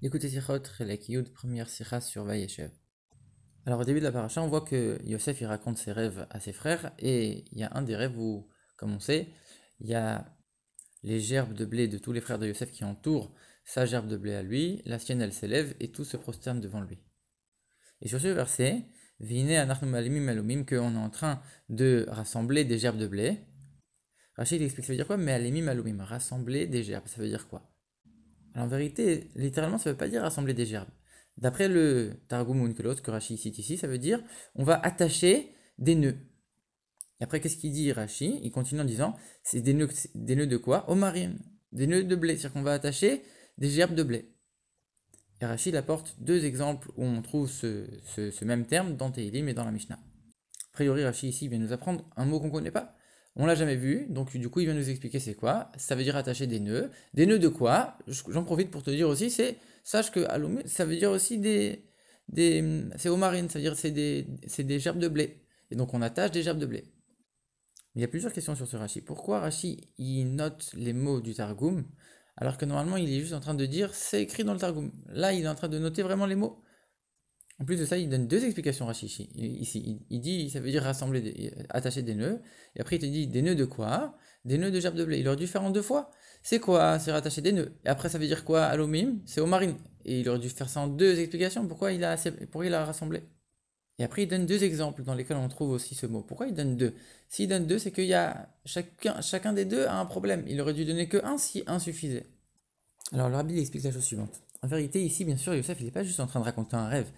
Écoutez Sichot, Chelek Yud, première Sicha sur Vayeshev. Alors au début de la paracha, on voit que Yosef il raconte ses rêves à ses frères et il y a un des rêves où, comme on sait, il y a les gerbes de blé de tous les frères de Yosef qui entourent sa gerbe de blé à lui, la sienne elle s'élève et tout se prosterne devant lui. Et sur ce verset, Vine anachnu malimim alumim, qu'on est en train de rassembler des gerbes de blé. Rachid explique ça veut dire quoi Mais alimim alumim, rassembler des gerbes, ça veut dire quoi? En vérité, littéralement, ça ne veut pas dire rassembler des gerbes. D'après le Targum Unkelot que Rashi cite ici, ça veut dire on va attacher des nœuds. Et après, qu'est-ce qu'il dit Rashi Il continue en disant c'est des nœuds, des nœuds de quoi? Omarim, des nœuds de blé. C'est-à-dire qu'on va attacher des gerbes de blé. Et Rashi apporte deux exemples où on trouve ce, même terme dans Tehilim et dans la Mishnah. A priori, Rashi ici vient nous apprendre un mot qu'on ne connaît pas. On l'a jamais vu, donc du coup il vient nous expliquer c'est quoi. Ça veut dire attacher des nœuds. Des nœuds de quoi? J'en profite pour te dire aussi, c'est sache que ça veut dire aussi des, des c'est marines, ça veut dire c'est des, c'est des gerbes de blé. Et donc on attache des gerbes de blé. Il y a plusieurs questions sur ce Rashi. Pourquoi Rashi il note les mots du Targum alors que normalement il est juste en train de dire c'est écrit dans le Targum. Là il est en train de noter vraiment les mots. En plus de ça, il donne deux explications Rashi ici. Il dit, ça veut dire rassembler, attacher des nœuds. Et après, il te dit des nœuds de quoi? Des nœuds de gerbe de blé. Il aurait dû faire en deux fois. C'est quoi? C'est rattacher des nœuds. Et après, ça veut dire quoi? Alomim C'est au marine. Et il aurait dû faire ça en deux explications. Pourquoi il a, pourquoi il a rassemblé? Et après, il donne deux exemples dans lesquels on trouve aussi ce mot. Pourquoi il donne deux? S'il donne deux, c'est qu'il y a chacun, chacun des deux a un problème. Il aurait dû donner que un si un suffisait. Alors, le rabbi explique la chose suivante. En vérité, ici, bien sûr, Youssef, il n'est pas juste en train de raconter un rêve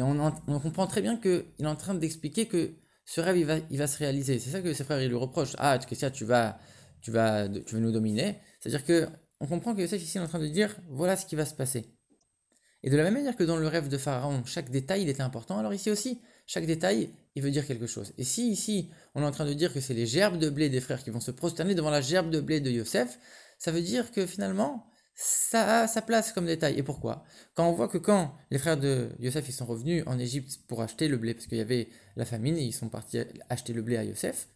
on, comprend très bien qu'il est en train d'expliquer que ce rêve, il va, se réaliser. C'est ça que ses frères lui reprochent. Ah, tu vas, tu vas, tu veux nous dominer. C'est-à-dire que on comprend que Yosef ici est en train de dire voilà ce qui va se passer. Et de la même manière que dans le rêve de Pharaon, chaque détail il était important, alors ici aussi, chaque détail il veut dire quelque chose. Et si ici on est en train de dire que c'est les gerbes de blé des frères qui vont se prosterner devant la gerbe de blé de Yosef, ça veut dire que finalement ça a sa place comme détail. Et pourquoi? Quand on voit que quand les frères de Yosef ils sont revenus en Égypte pour acheter le blé, parce qu'il y avait la famine et ils sont partis acheter le blé à Yosef,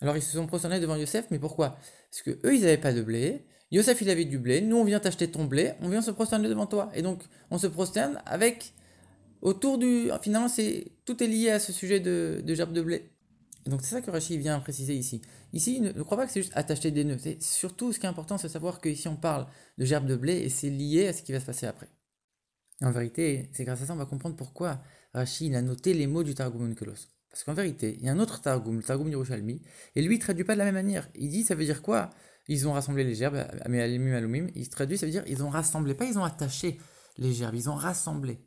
alors ils se sont prosternés devant Yosef, mais pourquoi? Parce que eux ils n'avaient pas de blé, Yosef il avait du blé, nous on vient t'acheter ton blé, on vient se prosterner devant toi. Et donc on se prosterne avec autour du. Finalement, tout est lié à ce sujet de, de gerbe de blé donc c'est ça que Rachid vient préciser ici. Ici, ne, ne crois pas que c'est juste attacher des nœuds. Surtout ce qui est important, c'est de savoir qu'ici on parle de gerbe de blé et c'est lié à ce qui va se passer après. en vérité, c'est grâce à ça qu'on va comprendre pourquoi Rachid a noté les mots du Targum Onkelos. Parce qu'en vérité, il y a un autre Targum, le Targum Yerushalmi, et lui il traduit pas de la même manière. Il dit ça veut dire quoi? Ils ont rassemblé les gerbes, mais alumim, il traduit, ça veut dire ils ont rassemblé, pas ils ont attaché les gerbes, ils ont rassemblé.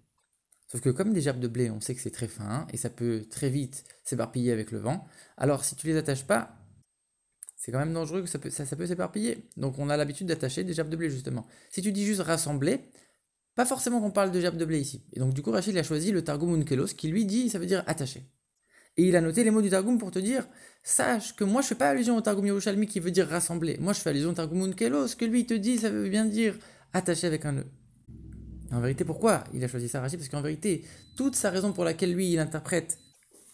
Sauf que comme des gerbes de blé, on sait que c'est très fin et ça peut très vite s'éparpiller avec le vent. Alors si tu les attaches pas, c'est quand même dangereux que ça peut, s'éparpiller. Donc on a l'habitude d'attacher des gerbes de blé justement. Si tu dis juste rassembler, pas forcément qu'on parle de gerbes de blé ici. Et donc du coup Rachid a choisi le Targum Unkelos qui lui dit ça veut dire attacher. Et il a noté les mots du Targum pour te dire sache que moi je fais pas allusion au Targum Yerushalmi qui veut dire rassembler. Moi je fais allusion au Targum Unkelos que lui te dit ça veut bien dire attacher avec un nœud. En vérité, pourquoi il a choisi ça, Rachid Parce qu'en vérité, toute sa raison pour laquelle lui, il interprète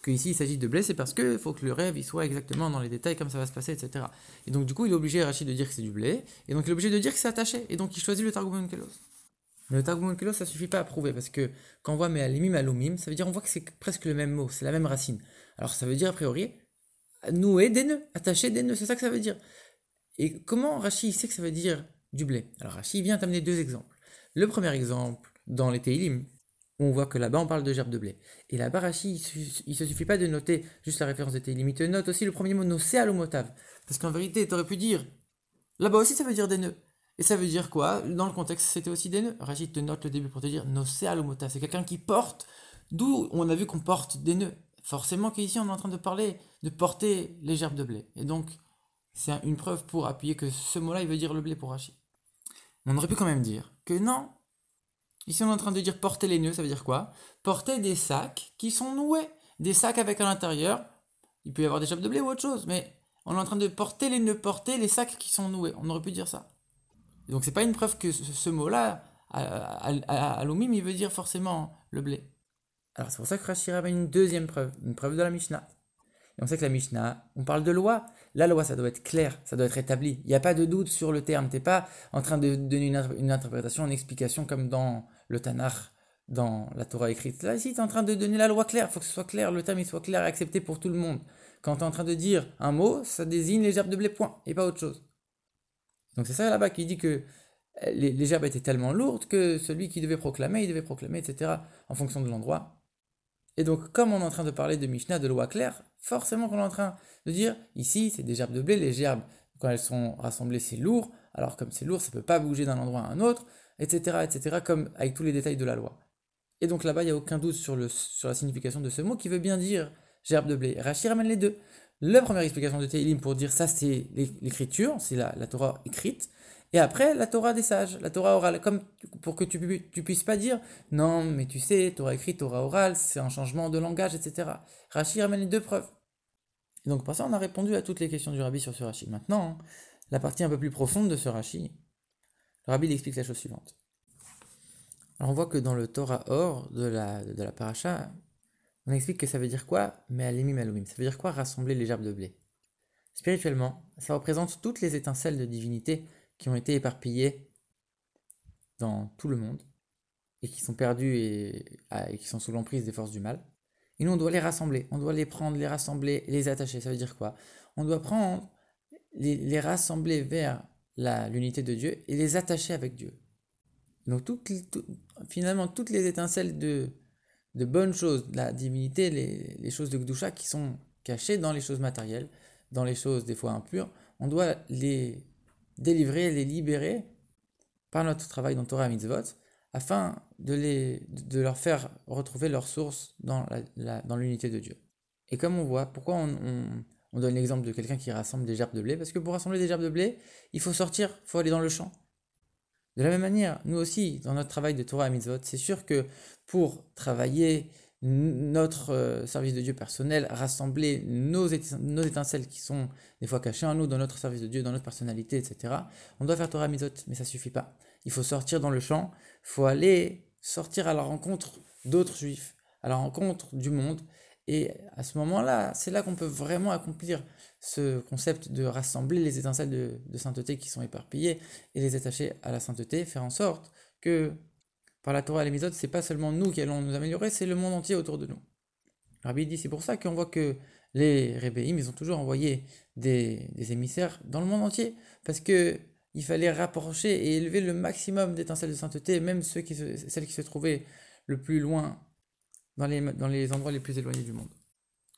qu'ici il s'agit de blé, c'est parce qu'il faut que le rêve il soit exactement dans les détails, comme ça va se passer, etc. Et donc, du coup, il est obligé, Rachid, de dire que c'est du blé, et donc il est obligé de dire que c'est attaché, et donc il choisit le Targum Kelos. Mais le Targum Kelos, ça suffit pas à prouver, parce que quand on voit Me'alimim Alumim, ça veut dire on voit que c'est presque le même mot, c'est la même racine. Alors ça veut dire, a priori, nouer des nœuds, attacher des nœuds, c'est ça que ça veut dire. Et comment Rachid sait que ça veut dire du blé? Alors Rachid vient t'amener deux exemples. Le premier exemple, dans les Teilim, on voit que là-bas on parle de gerbe de blé. Et là-bas, Rashi, il ne se suffit pas de noter juste la référence des Teilim, il te note aussi le premier mot nocé à l'omotav. Parce qu'en vérité, tu aurais pu dire, là-bas aussi ça veut dire des nœuds. Et ça veut dire quoi? Dans le contexte, c'était aussi des nœuds? Rachid te note le début pour te dire nocé à l'omotav. C'est quelqu'un qui porte, d'où on a vu qu'on porte des nœuds. Forcément qu'ici on est en train de parler de porter les gerbes de blé. Et donc, c'est une preuve pour appuyer que ce mot-là, il veut dire le blé pour Rachid. On aurait pu quand même dire que non, Ici, on est en train de dire porter les nœuds, ça veut dire quoi? Porter des sacs qui sont noués. Des sacs avec à l'intérieur, il peut y avoir des chefs de blé ou autre chose, mais on est en train de porter les nœuds, porter les sacs qui sont noués. On aurait pu dire ça. Donc, c'est pas une preuve que ce, mot-là, à, l'omim, il veut dire forcément le blé. Alors, c'est pour ça que Rashi ramène une deuxième preuve, une preuve de la Mishnah. Et on sait que la Mishnah, on parle de loi. La loi, ça doit être clair, ça doit être établi. Il n'y a pas de doute sur le terme. Tu n'es pas en train de donner une, interprétation, une explication comme dans le Tanakh, dans la Torah écrite. Là, ici, tu es en train de donner la loi claire. Il faut que ce soit clair, le terme il soit clair et accepté pour tout le monde. Quand tu es en train de dire un mot, ça désigne les gerbes de blé, point, et pas autre chose. Donc c'est ça là-bas qui dit que les, les, gerbes étaient tellement lourdes que celui qui devait proclamer, il devait proclamer, etc., en fonction de l'endroit. Et donc, comme on est en train de parler de Mishnah, de loi claire, forcément qu'on est en train de dire, ici, c'est des gerbes de blé, les gerbes, quand elles sont rassemblées, c'est lourd, alors comme c'est lourd, ça ne peut pas bouger d'un endroit à un autre, etc., etc., comme avec tous les détails de la loi. Et donc là-bas, il n'y a aucun doute sur, la signification de ce mot qui veut bien dire gerbe de blé. Rachid ramène les deux. La première explication de Teilim pour dire ça, c'est l'écriture, c'est la Torah écrite. Et après, la Torah des sages, la Torah orale, comme pour que tu, puisses pas dire non, mais tu sais, Torah écrite, Torah orale, c'est un changement de langage, etc. Rachid ramène les deux preuves. Et donc, pour ça, on a répondu à toutes les questions du rabbi sur ce Rashi. Maintenant, la partie un peu plus profonde de ce Rashi, le rabbi explique la chose suivante. Alors, on voit que dans le Torah Or de la, de la paracha, on explique que ça veut dire quoi? Mais alimim alumim. Ça veut dire quoi? Rassembler les gerbes de blé Spirituellement, ça représente toutes les étincelles de divinité qui ont été éparpillés dans tout le monde et qui sont perdus et, qui sont sous l'emprise des forces du mal. Et nous, on doit les rassembler, on doit les prendre, les rassembler, les attacher. Ça veut dire quoi? On doit prendre, les, rassembler vers l'unité de Dieu et les attacher avec Dieu. Donc finalement, toutes les étincelles de, de bonnes choses, la divinité, les, les choses de Gdusha qui sont cachées dans les choses matérielles, dans les choses des fois impures, on doit les délivrer, les libérer par notre travail dans Torah Mitzvot, afin de, les, de leur faire retrouver leur source dans, la, dans l'unité de Dieu. Et comme on voit, pourquoi on, on, donne l'exemple de quelqu'un qui rassemble des gerbes de blé? Parce que pour rassembler des gerbes de blé, il faut sortir, il faut aller dans le champ. De la même manière, nous aussi, dans notre travail de Torah Mitzvot, c'est sûr que pour travailler notre euh, service de Dieu personnel, rassembler nos, nos, étincelles qui sont des fois cachées en nous, dans notre service de Dieu, dans notre personnalité, etc. On doit faire Torah Mizot, mais ça suffit pas. Il faut sortir dans le champ, il faut aller sortir à la rencontre d'autres juifs, à la rencontre du monde. Et à ce moment-là, c'est là, qu'on peut vraiment accomplir ce concept de rassembler les étincelles de sainteté qui sont éparpillées et les attacher à la sainteté, faire en sorte que par la Torah et les ce c'est pas seulement nous qui allons nous améliorer, c'est le monde entier autour de nous. Rabbi dit, c'est pour ça qu'on voit que les Rébéim, ils ont toujours envoyé des, émissaires dans le monde entier, parce que il fallait rapprocher et élever le maximum d'étincelles de sainteté, même ceux qui celles qui se trouvaient le plus loin dans les, dans les endroits les plus éloignés du monde.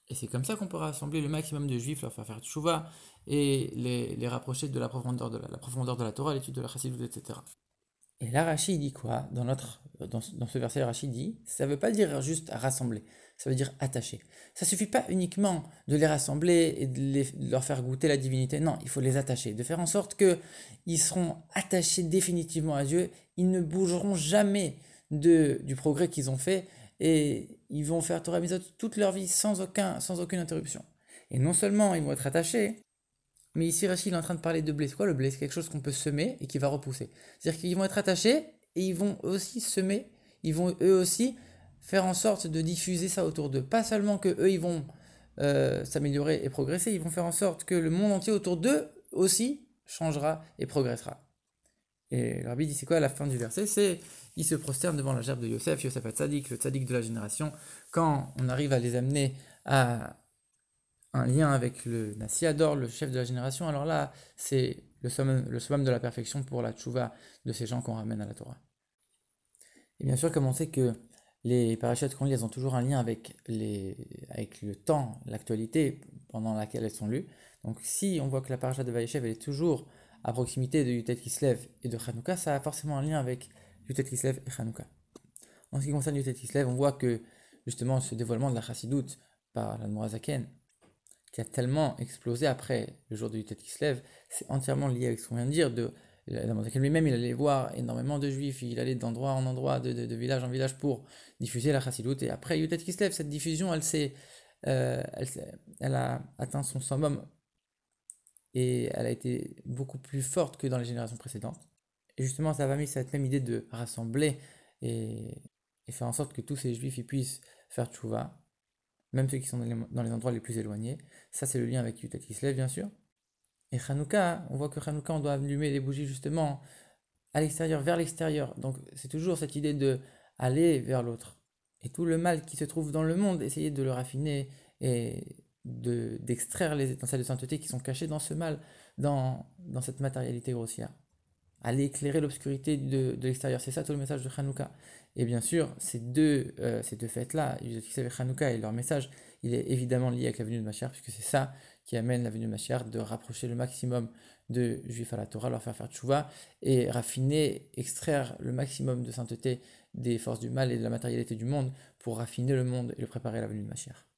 Et c'est comme ça qu'on peut rassembler le maximum de juifs, leur faire faire tchouva, et les, rapprocher de la profondeur de la, profondeur de la Torah, l'étude de la chassidut, etc. Et là, Rachid dit quoi dans, notre, dans, ce verset, Rachid dit, ça ne veut pas dire juste rassembler, ça veut dire attacher. Ça suffit pas uniquement de les rassembler et de, leur faire goûter la divinité, non, il faut les attacher, de faire en sorte qu'ils seront attachés définitivement à Dieu, ils ne bougeront jamais de, du progrès qu'ils ont fait et ils vont faire Torah Mizot toute leur vie sans, aucun, sans aucune interruption. Et non seulement ils vont être attachés, mais ici, Rachid est en train de parler de blé. C'est quoi le blé? C'est quelque chose qu'on peut semer et qui va repousser. C'est-à-dire qu'ils vont être attachés et ils vont aussi semer, ils vont eux aussi faire en sorte de diffuser ça autour d'eux. Pas seulement que eux, ils vont euh, s'améliorer et progresser, ils vont faire en sorte que le monde entier autour d'eux aussi changera et progressera. Et rabbi dit c'est quoi la fin du verset? C'est il se prosterne devant la gerbe de Yosef, Yosef a tzadik, le tzadik de la génération. Quand on arrive à les amener à un lien avec le Nassiador, le chef de la génération, alors là, c'est le summum, le de la perfection pour la tchouva de ces gens qu'on ramène à la Torah. Et bien sûr, comme on sait que les parachutes qu'on lit, elles ont toujours un lien avec, les, avec le temps, l'actualité pendant laquelle elles sont lues. Donc si on voit que la parachute de Vaïchev, elle est toujours à proximité de Yutet et de Hanouka, ça a forcément un lien avec Yutet et Hanouka. En ce qui concerne Yutet on voit que justement ce dévoilement de la chassidoute par la Mourazaken, qui a tellement explosé après le jour du tête qui se lève, c'est entièrement lié avec ce qu'on vient de dire. De, lui-même, il allait voir énormément de juifs, il allait d'endroit en endroit, de, village en village pour diffuser la chassidoute. Et après Yutet Kislev, cette diffusion, elle, euh, elle, a atteint son summum et elle a été beaucoup plus forte que dans les générations précédentes. Et justement, ça va mis cette même idée de rassembler et, faire en sorte que tous ces juifs puissent faire tchouva, même ceux qui sont dans les, endroits les plus éloignés. Ça, c'est le lien avec Yutet bien sûr. Et Hanouka, on voit que Hanouka, on doit allumer les bougies justement à l'extérieur, vers l'extérieur. Donc c'est toujours cette idée de aller vers l'autre. Et tout le mal qui se trouve dans le monde, essayer de le raffiner et d'extraire les étincelles de sainteté qui sont cachées dans ce mal, dans, dans cette matérialité grossière. Aller éclairer l'obscurité de, de l'extérieur. C'est ça tout le message de Hanouka. Et bien sûr, ces deux, euh, ces deux fêtes-là, avec Hanouka et leur message, il est évidemment lié avec la venue de Mashiach, puisque c'est ça qui amène la venue de Mashiach, de rapprocher le maximum de juifs à la Torah, leur faire faire tchouva, et raffiner, extraire le maximum de sainteté des forces du mal et de la matérialité du monde pour raffiner le monde et le préparer à la venue de Mashiach.